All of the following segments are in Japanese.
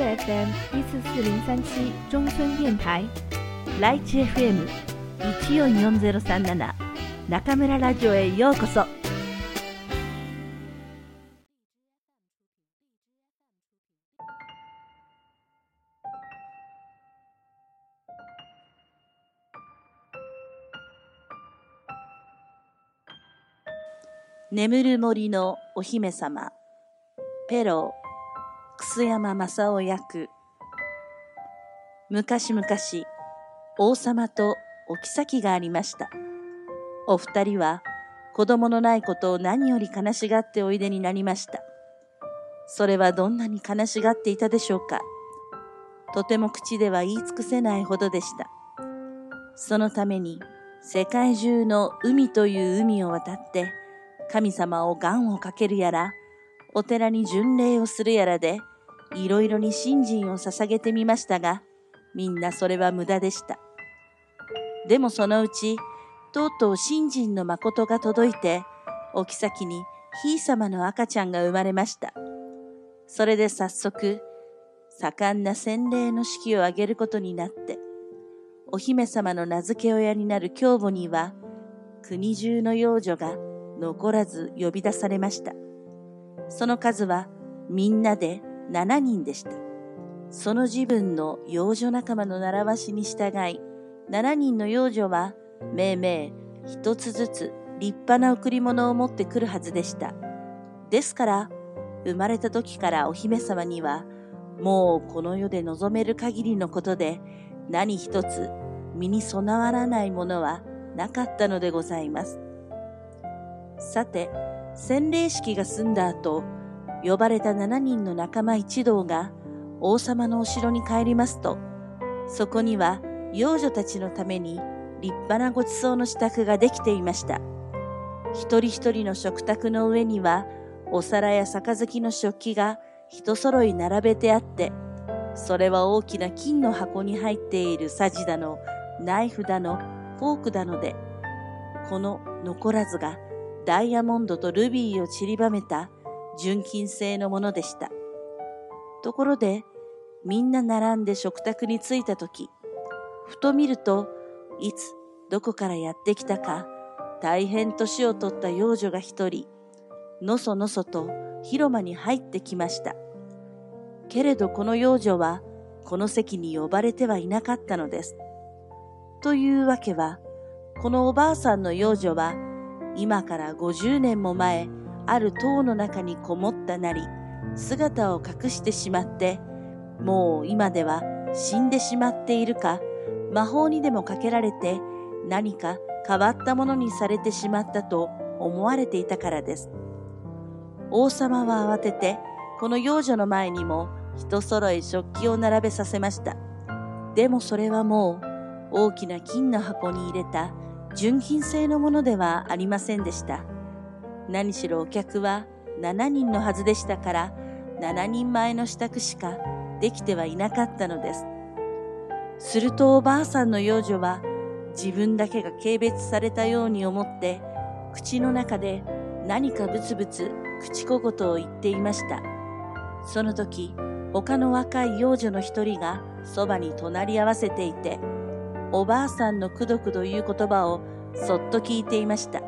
FM 一四四零三七中村電台ライチ FM 一四四ゼロ三七中村ラジオへようこそ。眠る森のお姫様ペロ楠山正夫役。昔々王様とお妃がありました。お二人は子供のないことを何より悲しがっておいでになりました。それはどんなに悲しがっていたでしょうか。とても口では言い尽くせないほどでした。そのために世界中の海という海を渡って神様を願をかけるやら、お寺に巡礼をするやらで、いろいろに信心を捧げてみましたが、みんなそれは無駄でした。でもそのうち、とうとう信心の誠が届いて、お妃にひい様の赤ちゃんが生まれました。それで早速、盛んな洗礼の式を挙げることになって、お姫様の名付け親になる教母には、国中の幼女が残らず呼び出されました。その数はみんなで7人でした。その自分の幼女仲間の習わしに従い、7人の幼女はめいめい一つずつ立派な贈り物を持ってくるはずでした。ですから、生まれた時からお姫様には、もうこの世で望める限りのことで、何一つ身に備わらないものはなかったのでございます。さて、洗礼式が済んだ後、呼ばれた7人の仲間一同が王様のお城に帰りますと、そこには幼女たちのために立派なごちそうの支度ができていました。一人一人の食卓の上には、お皿や杯の食器が一揃い並べてあって、それは大きな金の箱に入っているさじだの、ナイフだの、フォークだので、この残らずがダイヤモンドとルビーを散りばめた純金製のものでした。ところで、みんな並んで食卓に着いたとき、ふと見るといつどこからやってきたか、大変年を取った幼女が一人、のそのそと広間に入ってきました。けれどこの幼女は、この席に呼ばれてはいなかったのです。というわけは、このおばあさんの幼女は、今から50年も前、ある塔の中にこもったなり、姿を隠してしまって、もう今では死んでしまっているか、魔法にでもかけられて何か変わったものにされてしまったと思われていたからです。王様は慌てて、この幼女の前にも一揃い食器を並べさせました。でもそれはもう大きな金の箱に入れた純金製のものではありませんでした。何しろお客は7人のはずでしたから、7人前の支度しかできてはいなかったのです。するとおばあさんの幼女は自分だけが軽蔑されたように思って、口の中で何かブツブツ口小言を言っていました。その時、他の若い幼女の一人がそばに隣り合わせていて、おばあさんのくどくどいう言葉をそっと聞いていました。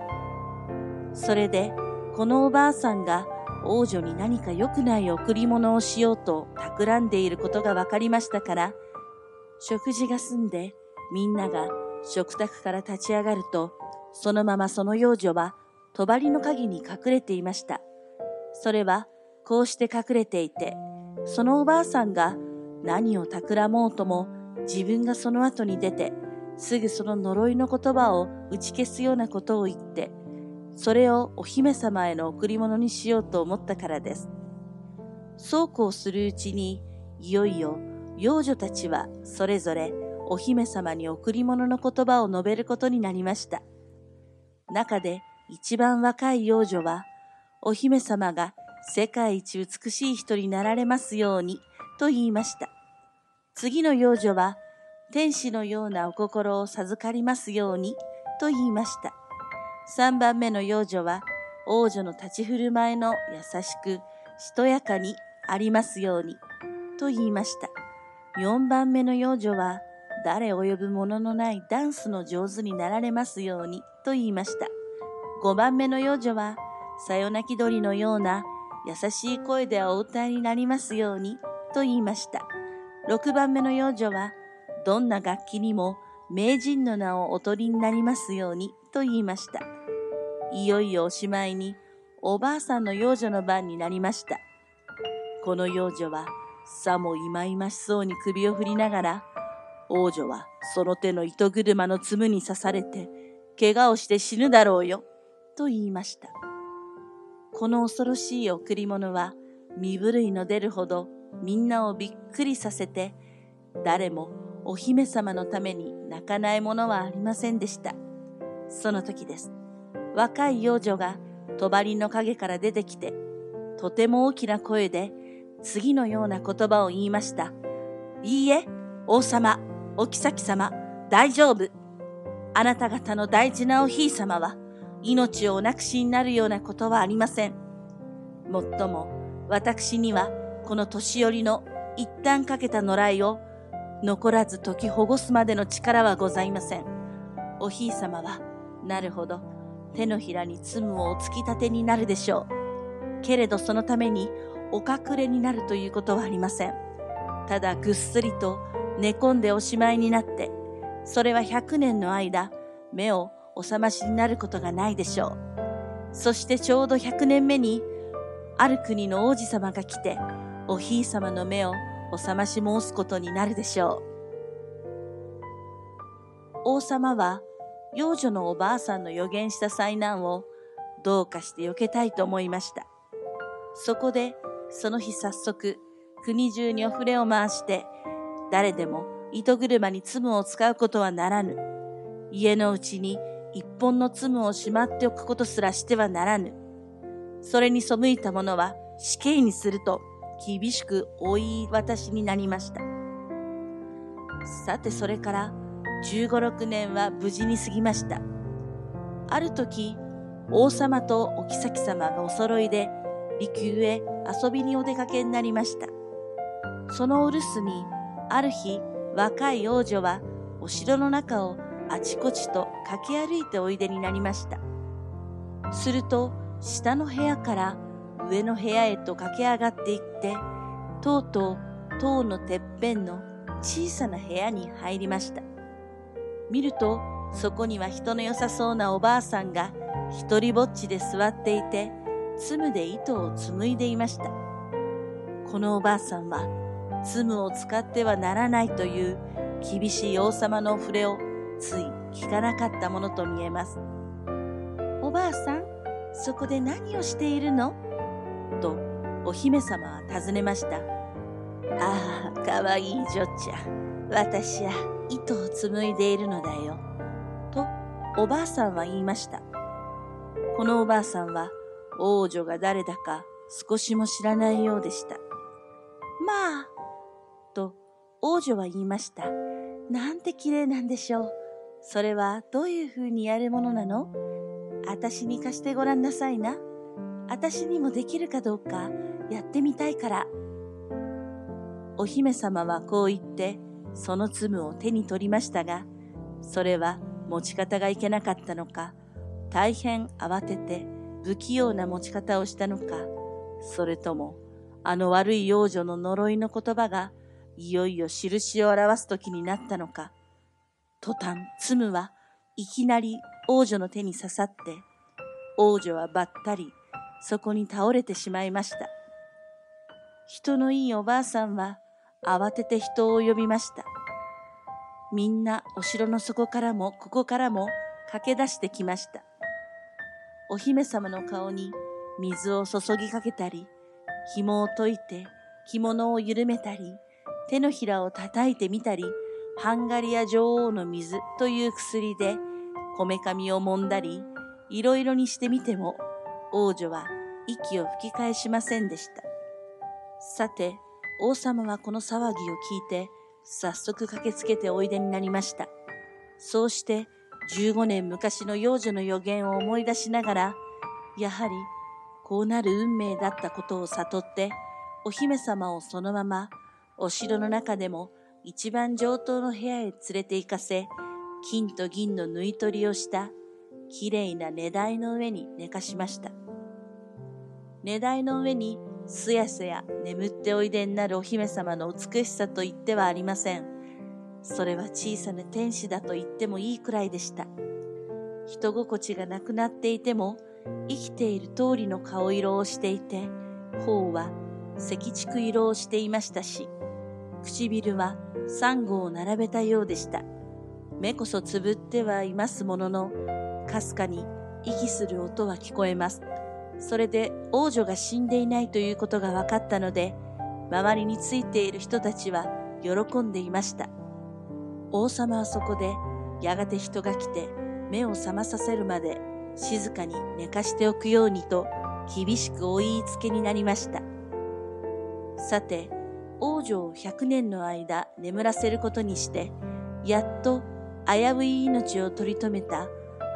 それで、このおばあさんが王女に何か良くない贈り物をしようと企んでいることが分かりましたから、食事が済んでみんなが食卓から立ち上がると、そのままその幼女は帳の鍵に隠れていました。それはこうして隠れていて、そのおばあさんが何を企もうとも自分がその後に出て、すぐその呪いの言葉を打ち消すようなことを言って、それをお姫様への贈り物にしようと思ったからです。そうこうするうちに、いよいよ幼女たちはそれぞれお姫様に贈り物の言葉を述べることになりました。中で一番若い幼女は、お姫様が世界一美しい人になられますようにと言いました。次の幼女は、天使のようなお心を授かりますように、と言いました。三番目の幼女は、王女の立ち振る舞いの優しく、しとやかにありますように、と言いました。4番目の幼女は、誰及ぶもののないダンスの上手になられますようにと言いました。5番目の幼女は、さよなき鳥のような優しい声でお歌いになりますようにと言いました。6番目の幼女は、どんな楽器にも名人の名をお取りになりますようにと言いました。いよいよおしまいに、おばあさんの幼女の番になりました。この幼女は、さもいまいましそうに首を振りながら、王女はその手の糸車のつむに刺されて、怪我をして死ぬだろうよ、と言いました。この恐ろしい贈り物は、身震いの出るほどみんなをびっくりさせて、誰もお姫様のために泣かないものはありませんでした。その時です。若い幼女が帳の陰から出てきて、とても大きな声で次のような言葉を言いました。いいえ、王様、お妃様、大丈夫。あなた方の大事なおひい様は、命をお亡くしになるようなことはありません。もっとも、私には、この年寄りの一旦かけた野良を、残らず解きほぐすまでの力はございません。おひい様は、なるほど、手のひらに積むをお突き立てになるでしょう。けれどそのために、お隠れになるということはありません。ただぐっすりと寝込んでおしまいになって、それは100年の間、目をお覚ましになることがないでしょう。そしてちょうど100年目に、ある国の王子様が来て、おひい様の目をお覚まし申すことになるでしょう。王様は、幼女のおばあさんの予言した災難をどうかして避けたいと思いました。そこで、その日早速、国中にお触れを回して、誰でも糸車に積むを使うことはならぬ。家のうちに一本の積むをしまっておくことすらしてはならぬ。それに背いた者は死刑にすると厳しく追い渡しになりました。さてそれから15、6年は無事に過ぎました。ある時、王様とお妃様がお揃いで離宮へ遊びにお出かけになりました。そのお留守にある日、若い王女はお城の中をあちこちと駆け歩いておいでになりました。すると、下の部屋から上の部屋へと駆け上がっていって、とうとう塔のてっぺんの小さな部屋に入りました。見ると、そこには人の良さそうなおばあさんが一りぼっちで座っていて、つむで糸を紡いでいました。このおばあさんはツムを使ってはならないという厳しい王様の触れをつい聞かなかったものと見えます。おばあさん、そこで何をしているの？とお姫様は尋ねました。ああ、かわいい女っちゃ。私は糸を紡いでいるのだよ。とおばあさんは言いました。このおばあさんは王女が誰だか少しも知らないようでした。まあ、と王女は言いました。なんて綺麗なんでしょう。それはどういう風にやるものなの？私に貸してごらんなさいな。私にもできるかどうかやってみたいから。お姫様はこう言って、その粒を手に取りましたが、それは持ち方がいけなかったのか、大変慌てて不器用な持ち方をしたのか、それとも、あの悪い幼女の呪いの言葉がいよいよ印を表す時になったのか、途端、ツムはいきなり王女の手に刺さって、王女はばったりそこに倒れてしまいました。人のいいおばあさんは慌てて人を呼びました。みんなお城の底からもここからも駆け出してきました。お姫様の顔に水を注ぎかけたり、紐を解いて着物を緩めたり、手のひらを叩いてみたり、ハンガリア女王の水という薬で、こめかみを揉んだり、いろいろにしてみても、王女は息を吹き返しませんでした。さて、王様はこの騒ぎを聞いて、早速駆けつけておいでになりました。そうして、15年昔の幼女の予言を思い出しながら、やはり、こうなる運命だったことを悟って、お姫様をそのままお城の中でも一番上等の部屋へ連れて行かせ、金と銀の縫い取りをしたきれいな寝台の上に寝かしました。寝台の上にすやすや眠っておいでになるお姫様の美しさと言ってはありません。それは小さな天使だと言ってもいいくらいでした。人心地がなくなっていても、生きている通りの顔色をしていて、頬は赤竹色をしていましたし、唇はサンゴを並べたようでした。目こそつぶってはいますものの、かすかに息する音は聞こえます。それで王女が死んでいないということが分かったので、周りについている人たちは喜んでいました。王様はそこで、やがて人が来て目を覚まさせるまで静かに寝かしておくようにと厳しくお言いつけになりました。さて、王女を100年の間眠らせることにして、やっと危うい命を取り留めた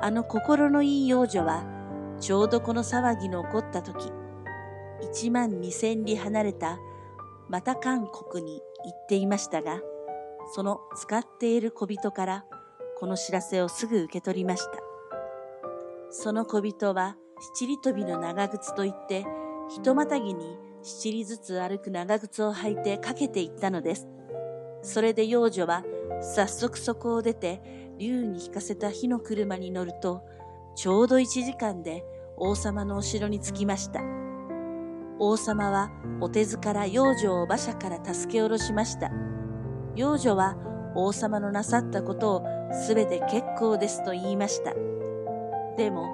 あの心のいい王女は、ちょうどこの騒ぎの起こった時、一万二千里離れたまた韓国に行っていましたが、その使っている小人からこの知らせをすぐ受け取りました。その小人は七里飛びの長靴といって、ひとまたぎに七里ずつ歩く長靴を履いてかけていったのです。それで幼女は早速そこを出て、竜に引かせた火の車に乗ると、ちょうど一時間で王様のお城に着きました。王様はお手ずから幼女を馬車から助け下ろしました。幼女は王様のなさったことをすべて結構ですと言いました。でも、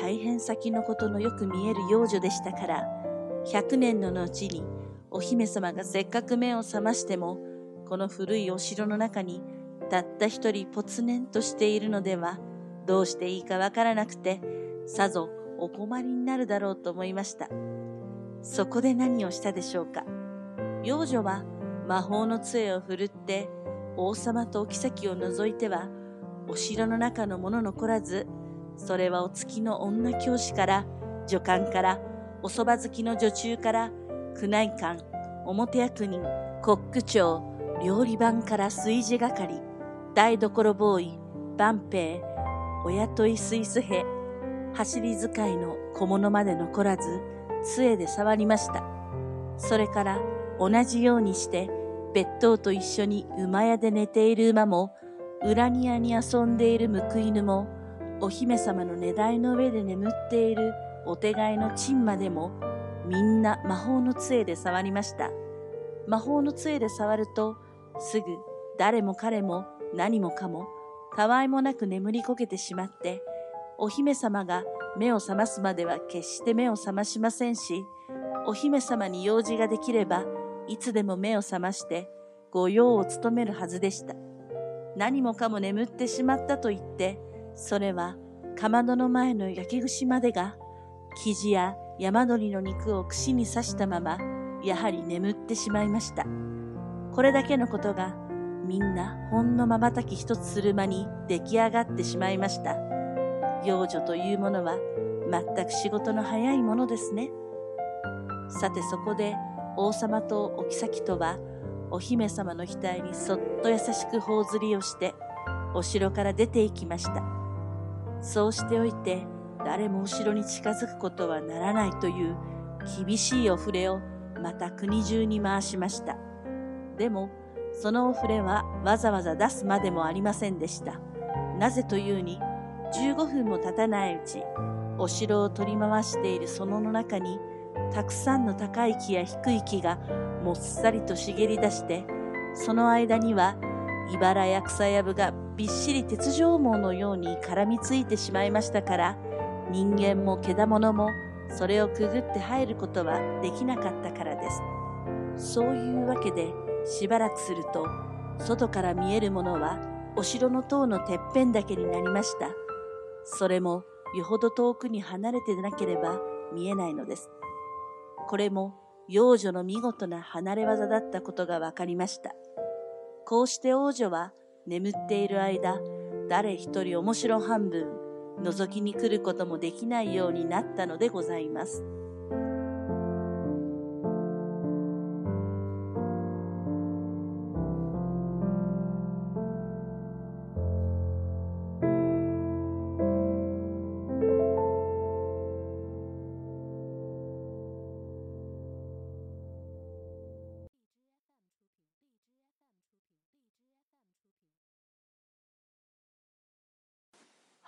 大変先のことのよく見える幼女でしたから、百年の後にお姫様がせっかく目を覚ましても、この古いお城の中にたった一人ぽつねんとしているのでは、どうしていいかわからなくて、さぞお困りになるだろうと思いました。そこで何をしたでしょうか？幼女は魔法の杖を振るって王様とお妃を除いてはお城の中の者残らずそれはお月の女教師から女官からお蕎麦好きの女中から宮内官表役人コック長料理番から炊事係台所ボーイ万平お雇いスイス兵走り使いの小物まで残らず杖で触りました。それから同じようにして別当と一緒に馬屋で寝ている馬も裏庭に遊んでいる報い犬もお姫様の寝台の上で眠っているお手替えのチンマでもみんな魔法の杖で触りました。魔法の杖で触るとすぐ誰も彼も何もかもたわいもなく眠りこけてしまってお姫様が目を覚ますまでは決して目を覚ましませんしお姫様に用事ができればいつでも目を覚まして御用を務めるはずでした。何もかも眠ってしまったと言って、それはかまどの前の焼き串までが生地や山鳥の肉を串に刺したまま、やはり眠ってしまいました。これだけのことがみんなほんの瞬き一つする間に出来上がってしまいました。幼女というものは全く仕事の早いものですね。さてそこで王様とお妃とはお姫様の額にそっと優しく頬ずりをしてお城から出て行きました。そうしておいて誰もお城に近づくことはならないという厳しいお触れをまた国中に回しました。でもそのお触れはわざわざ出すまでもありませんでした。なぜというに15分も経たないうちお城を取り回している園の中にたくさんの高い木や低い木がもっさりと茂り出して、その間には茨や草やぶがびっしり鉄条網のように絡みついてしまいましたから、人間も獣もそれをくぐって入ることはできなかったからです。そういうわけで、しばらくすると、外から見えるものはお城の塔のてっぺんだけになりました。それもよほど遠くに離れてなければ見えないのです。これも幼女の見事な離れ技だったことが分かりました。こうして王女は眠っている間、誰一人面白半分、覗きに来ることもできないようになったのでございます。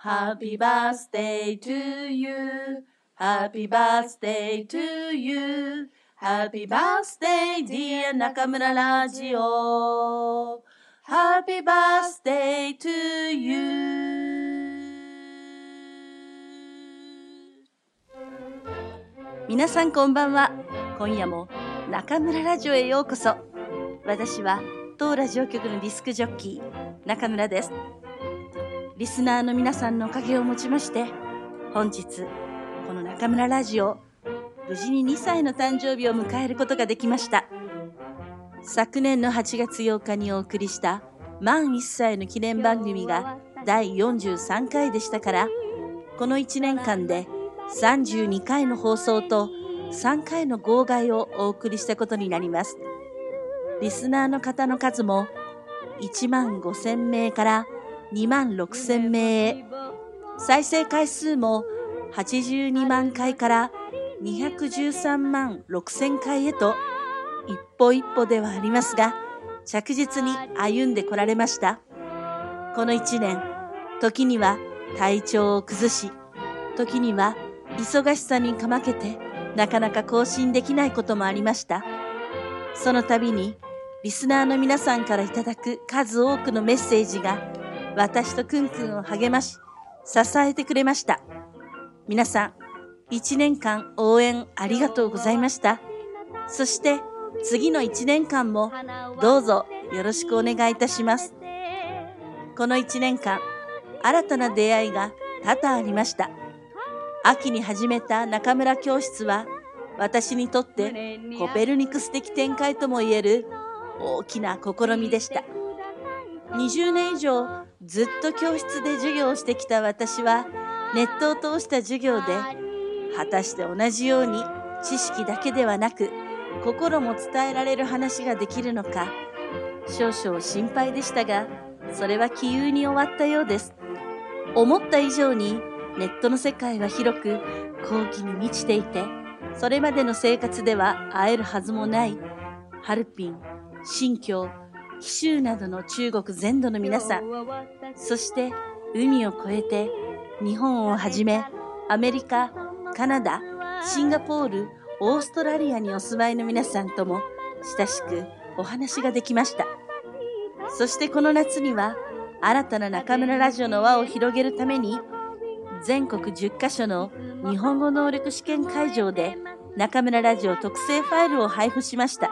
Happy birthday to you Happy birthday to you Happy birthday dear 中村ラジオ Happy birthday to you 皆さんこんばんは今夜も中村ラジオへようこそ私は当ラジオ局のディスクジョッキー中村ですリスナーの皆さんのおかげをもちまして本日この中村ラジオ無事に2歳の誕生日を迎えることができました。昨年の8月8日にお送りした満1歳の記念番組が第43回でしたからこの1年間で32回の放送と3回の号外をお送りしたことになります。リスナーの方の数も1万5000名から2万6000名。へ再生回数も82万回から213万6000回へと一歩一歩ではありますが着実に歩んでこられました。この1年時には体調を崩し時には忙しさにかまけてなかなか更新できないこともありました。その度にリスナーの皆さんからいただく数多くのメッセージが私とくんくんを励まし支えてくれました。皆さん一年間応援ありがとうございました。そして次の一年間もどうぞよろしくお願いいたします。この一年間新たな出会いが多々ありました。秋に始めた中村教室は私にとってコペルニクス的展開ともいえる大きな試みでした。20年以上ずっと教室で授業をしてきた私はネットを通した授業で果たして同じように知識だけではなく心も伝えられる話ができるのか少々心配でしたがそれは気憂に終わったようです。思った以上にネットの世界は広く好奇に満ちていてそれまでの生活では会えるはずもないハルピン、新疆、紀州などの中国全土の皆さんそして海を越えて日本をはじめアメリカ、カナダ、シンガポール、オーストラリアにお住まいの皆さんとも親しくお話ができました。そしてこの夏には新たな中村ラジオの輪を広げるために全国10カ所の日本語能力試験会場で中村ラジオ特製ファイルを配布しました。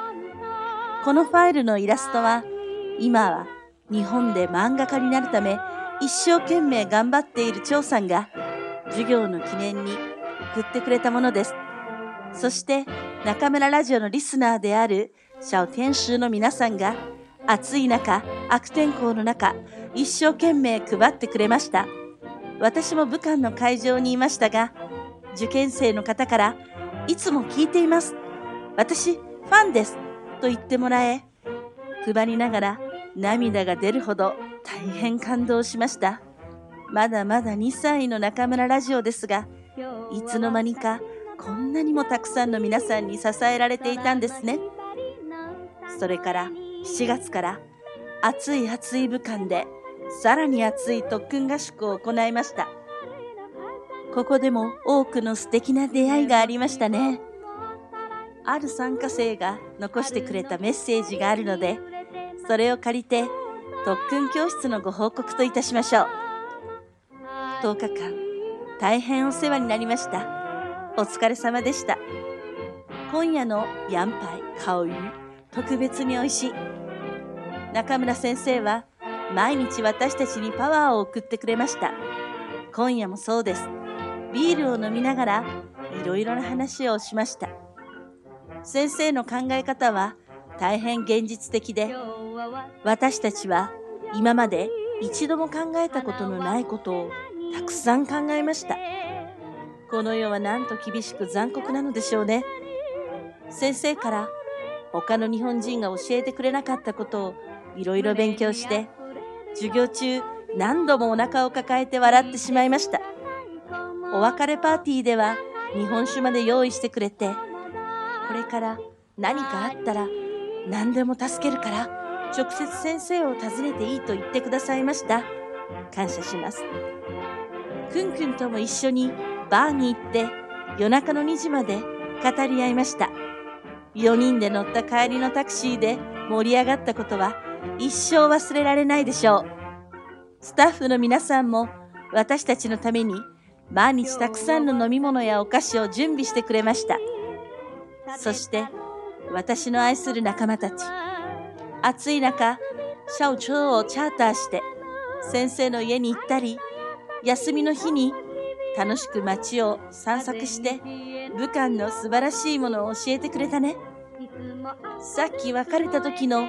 このファイルのイラストは今は日本で漫画家になるため一生懸命頑張っている張さんが授業の記念に送ってくれたものです。そして中村ラジオのリスナーであるシャオ天使の皆さんが暑い中悪天候の中一生懸命配ってくれました。私も武漢の会場にいましたが受験生の方からいつも聞いています。私ファンです。と言ってもらえ配りながら涙が出るほど大変感動しました。まだまだ2歳の中村ラジオですがいつの間にかこんなにもたくさんの皆さんに支えられていたんですね。それから7月から暑い暑い武漢でさらに暑い特訓合宿を行いました。ここでも多くの素敵な出会いがありましたね。ある参加生が残してくれたメッセージがあるのでそれを借りて特訓教室のご報告といたしましょう。10日間大変お世話になりました。お疲れ様でした。今夜のヤンパイ香り特別に美味しい。中村先生は毎日私たちにパワーを送ってくれました。今夜もそうです。ビールを飲みながらいろいろな話をしました。先生の考え方は大変現実的で私たちは今まで一度も考えたことのないことをたくさん考えました。この世はなんと厳しく残酷なのでしょうね。先生から他の日本人が教えてくれなかったことをいろいろ勉強して授業中何度もお腹を抱えて笑ってしまいました。お別れパーティーでは日本酒まで用意してくれてこれから何かあったら何でも助けるから。直接先生を訪ねていいと言ってくださいました感謝しますくんくんとも一緒にバーに行って夜中の2時まで語り合いました。4人で乗った帰りのタクシーで盛り上がったことは一生忘れられないでしょう。スタッフの皆さんも私たちのために毎日たくさんの飲み物やお菓子を準備してくれました。そして私の愛する仲間たち。暑い中、シャオチョウをチャーターして先生の家に行ったり、休みの日に楽しく街を散策して武漢の素晴らしいものを教えてくれたね。さっき別れた時の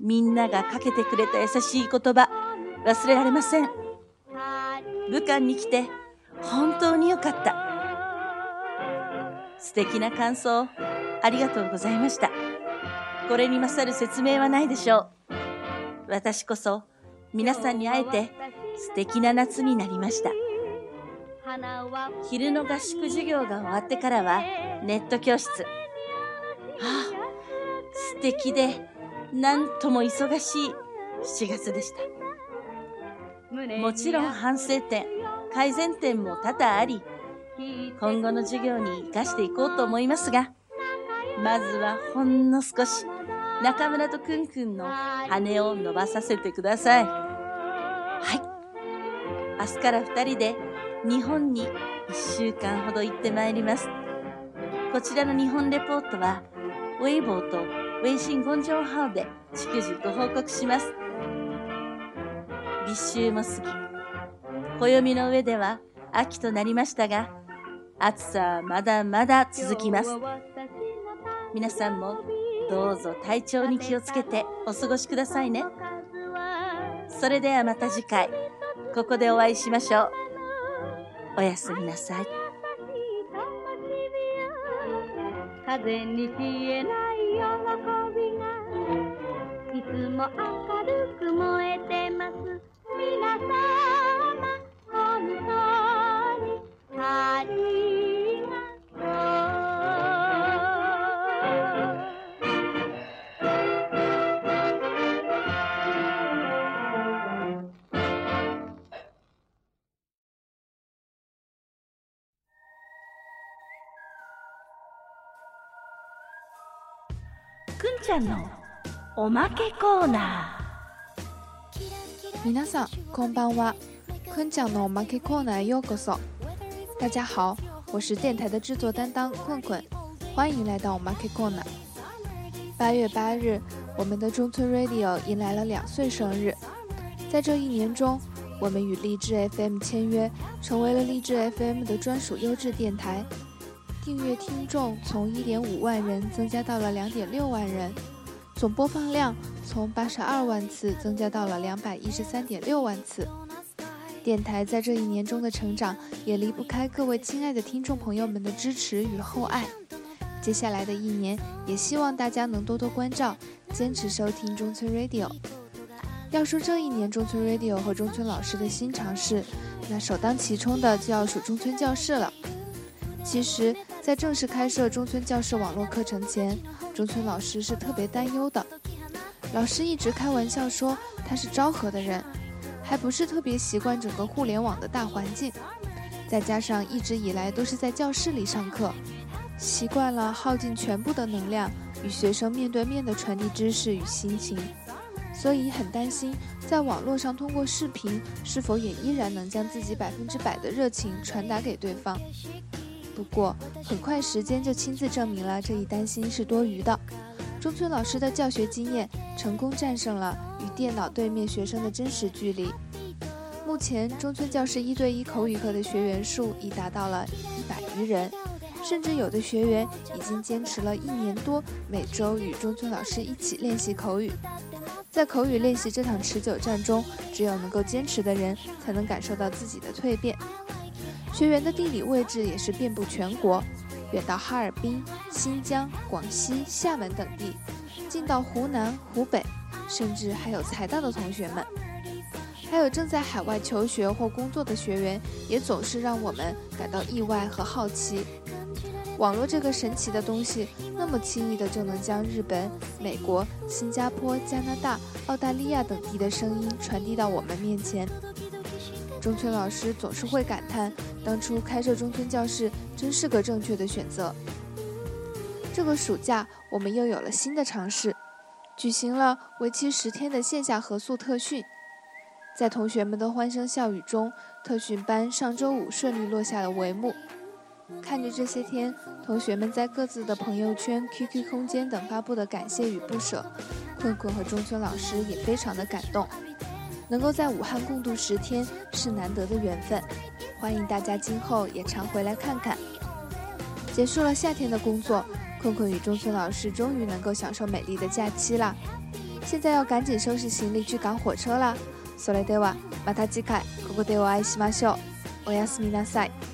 みんながかけてくれた優しい言葉忘れられません。武漢に来て本当によかった。素敵な感想ありがとうございました。これに勝る説明はないでしょう。私こそ皆さんに会えて素敵な夏になりました。昼の合宿授業が終わってからはネット教室。はあ、素敵でなんとも忙しい7月でした。もちろん反省点、改善点も多々あり、今後の授業に活かしていこうと思いますが、まずはほんの少し中村とくんくんの羽を伸ばさせてください。はい。明日から二人で日本に一週間ほど行ってまいります。こちらの日本レポートは、ウェイボーとウェイシンゴンジョンハオで逐次ご報告します。立秋も過ぎ、暦の上では秋となりましたが、暑さはまだまだ続きます。皆さんもどうぞ体調に気をつけてお過ごしくださいね。それではまた次回、ここでお会いしましょう。おやすみなさい。風に消えない喜びがいつも明るく燃えてます皆様本ちゃんのおまけコーナー。皆さんこんばんは。くんちゃんのおまけコーナーようこそ。大家好，我是电台的制作担当困困，欢迎来到我 Market Corner。八月八日，我们的中村 Radio 迎来了两岁生日。在这一年中，我们与励志 FM 签约，成为了励志 FM 的专属优质电台。 订阅听众从1.5万人增加到了2.6万人，总播放量从82万次增加到了213.6万次。电台在这一年中的成长，也离不开各位亲爱的听众朋友们的支持与厚爱。接下来的一年，也希望大家能多多关照，坚持收听中村 Radio。要说这一年中村 Radio 和中村老师的新尝试，那首当其冲的就要数中村教室了。其实。在正式开设中村教室网络课程前，中村老师是特别担忧的。老师一直开玩笑说他是昭和的人，还不是特别习惯整个互联网的大环境。再加上一直以来都是在教室里上课，习惯了耗尽全部的能量与学生面对面的传递知识与心情，所以很担心在网络上通过视频是否也依然能将自己百分之百的热情传达给对方。不过，很快时间就亲自证明了这一担心是多余的。中村老师的教学经验成功战胜了与电脑对面学生的真实距离。目前，中村教室一对一口语课的学员数已达到了一百余人，甚至有的学员已经坚持了一年多，每周与中村老师一起练习口语。在口语练习这场持久战中，只有能够坚持的人，才能感受到自己的蜕变。学员的地理位置也是遍布全国，远到哈尔滨、新疆、广西、厦门等地，近到湖南、湖北，甚至还有财大的同学们，还有正在海外求学或工作的学员，也总是让我们感到意外和好奇。网络这个神奇的东西，那么轻易的就能将日本、美国、新加坡、加拿大、澳大利亚等地的声音传递到我们面前。中村老师总是会感叹，当初开设中村教室真是个正确的选择。这个暑假，我们又有了新的尝试，举行了为期十天的线下合宿特训。在同学们的欢声笑语中，特训班上周五顺利落下了帷幕。看着这些天同学们在各自的朋友圈、QQ 空间等发布的感谢与不舍，困困和中村老师也非常的感动。能够在武汉共度十天是难得的缘分，欢迎大家今后也常回来看看。结束了夏天的工作，困困与中村老师终于能够享受美丽的假期啦！现在要赶紧收拾行李去赶火车啦。それではまた次回ここでお会いしましょう。おやすみなさい。